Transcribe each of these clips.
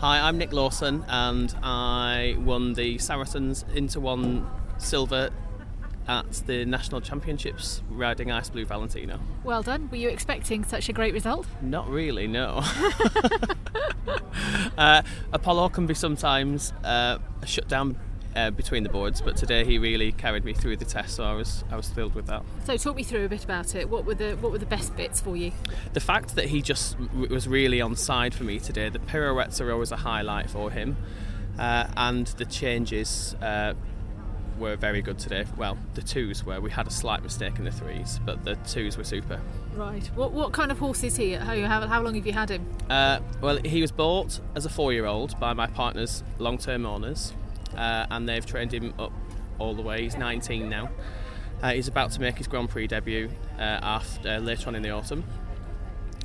Hi, I'm Nick Lawson, and I won the Saracens Inter One Silver at the National Championships riding Ice Blue Valentino. Well done. Were you expecting such a great result? Not really, no. uh, Apollo can be sometimes uh, shut down uh, between the boards, but today he really carried me through the test, so I was I was thrilled with that. So talk me through a bit about it. What were the what were the best bits for you? The fact that he just w- was really on side for me today. The pirouettes are always a highlight for him, uh, and the changes. Uh, were very good today. Well, the twos were. We had a slight mistake in the threes, but the twos were super. Right. What what kind of horse is he at home? How, how long have you had him? Uh, well, he was bought as a four-year-old by my partner's long-term owners, uh, and they've trained him up all the way. He's 19 now. Uh, he's about to make his Grand Prix debut uh, after later on in the autumn.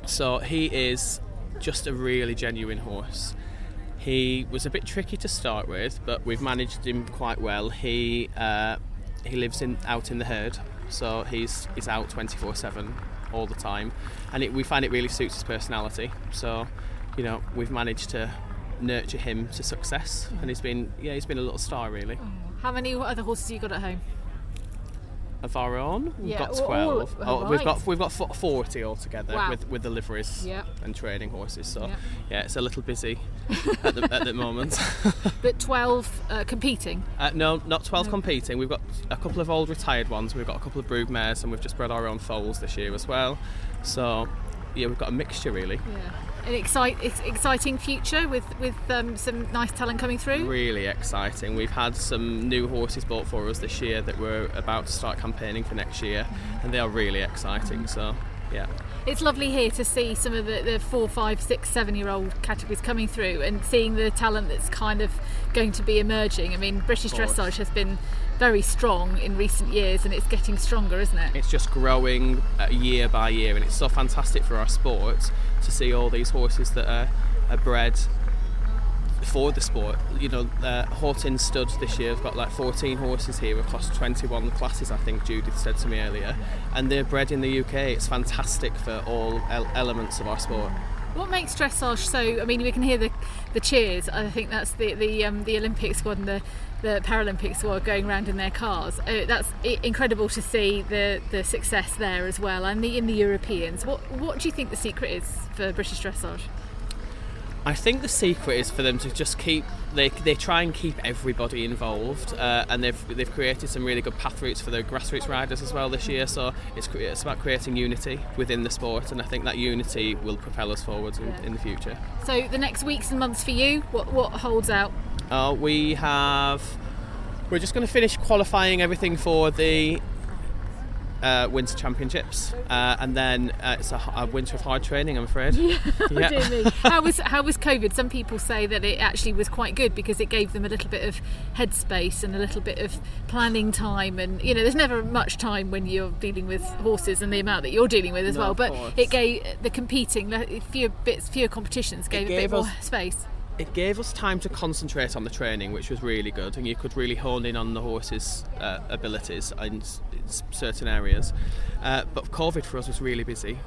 So he is just a really genuine horse. He was a bit tricky to start with, but we've managed him quite well. He uh, he lives in out in the herd, so he's he's out 24/7 all the time, and it, we find it really suits his personality. So, you know, we've managed to nurture him to success, and he's been yeah he's been a little star really. How many other horses have you got at home? Of our own, we've Yeah, got all- all- 12. oh, oh, we've got we've got 40 altogether Wow. with with the liveries Yeah. and training horses. So Yeah. yeah, it's a little busy at the, at the moment. But twelve uh, competing. Uh, no, not 12 competing. We've got a couple of old retired ones. We've got a couple of brood mares, and we've just bred our own foals this year as well. So, yeah, we've got a mixture really. Yeah. An excite, exciting future with with um, some nice talent coming through. Really exciting. We've had some new horses bought for us this year that we're about to start campaigning for next year, and they are really exciting. So, yeah. It's lovely here to see some of the, the four, five, six, seven year old categories coming through and seeing the talent that's kind of going to be emerging. I mean, British dressage has been very strong in recent years and it's getting stronger, isn't it? It's just growing uh, year by year, and it's so fantastic for our sport to see all these horses that are, are bred for the sport. You know, uh, Horton Stud this year have got like 14 horses here across 21 classes, I think Judith said to me earlier, and they're bred in the UK. It's fantastic for all el- elements of our sport. What makes dressage so? I mean, we can hear the, the cheers. I think that's the the um, the Olympic squad and the, the Paralympic squad going around in their cars. Uh, that's incredible to see the, the success there as well, and the in the Europeans. What what do you think the secret is for British dressage? I think the secret is for them to just keep they, they try and keep everybody involved, uh, and they've they've created some really good path routes for the grassroots riders as well this year. So it's it's about creating unity within the sport, and I think that unity will propel us forwards in, in the future. So the next weeks and months for you, what what holds out? Uh, we have we're just going to finish qualifying everything for the uh, Winter Championships, uh, and then uh, it's a winter of hard training. I'm afraid. Yeah. Oh, me. How was how was COVID? Some people say that it actually was quite good because it gave them a little bit of headspace and a little bit of planning time. And you know, there's never much time when you're dealing with horses and the amount that you're dealing with as No, well. But it gave the competing fewer bits, fewer competitions gave a bit gave more space. It gave us time to concentrate on the training, which was really good, and you could really hone in on the horse's uh, abilities in s- certain areas. Uh, but COVID for us was really busy.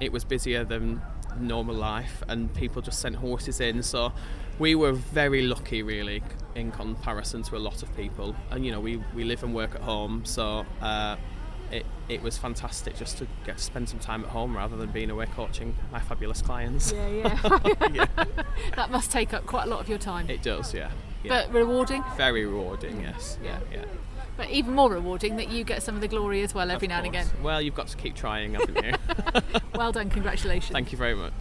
It was busier than normal life, and people just sent horses in. So we were very lucky, really, in comparison to a lot of people. And you know, we, we live and work at home, so uh, it, it was fantastic just to get to spend some time at home rather than being away coaching my fabulous clients. Yeah, yeah. Yeah. that must take up quite a lot of your time. It does, yeah. yeah. But rewarding. Very rewarding, yes. Yeah. Yeah. But even more rewarding that you get some of the glory as well every Of now and again. Well, you've got to keep trying, haven't you? Well done, congratulations. Thank you very much.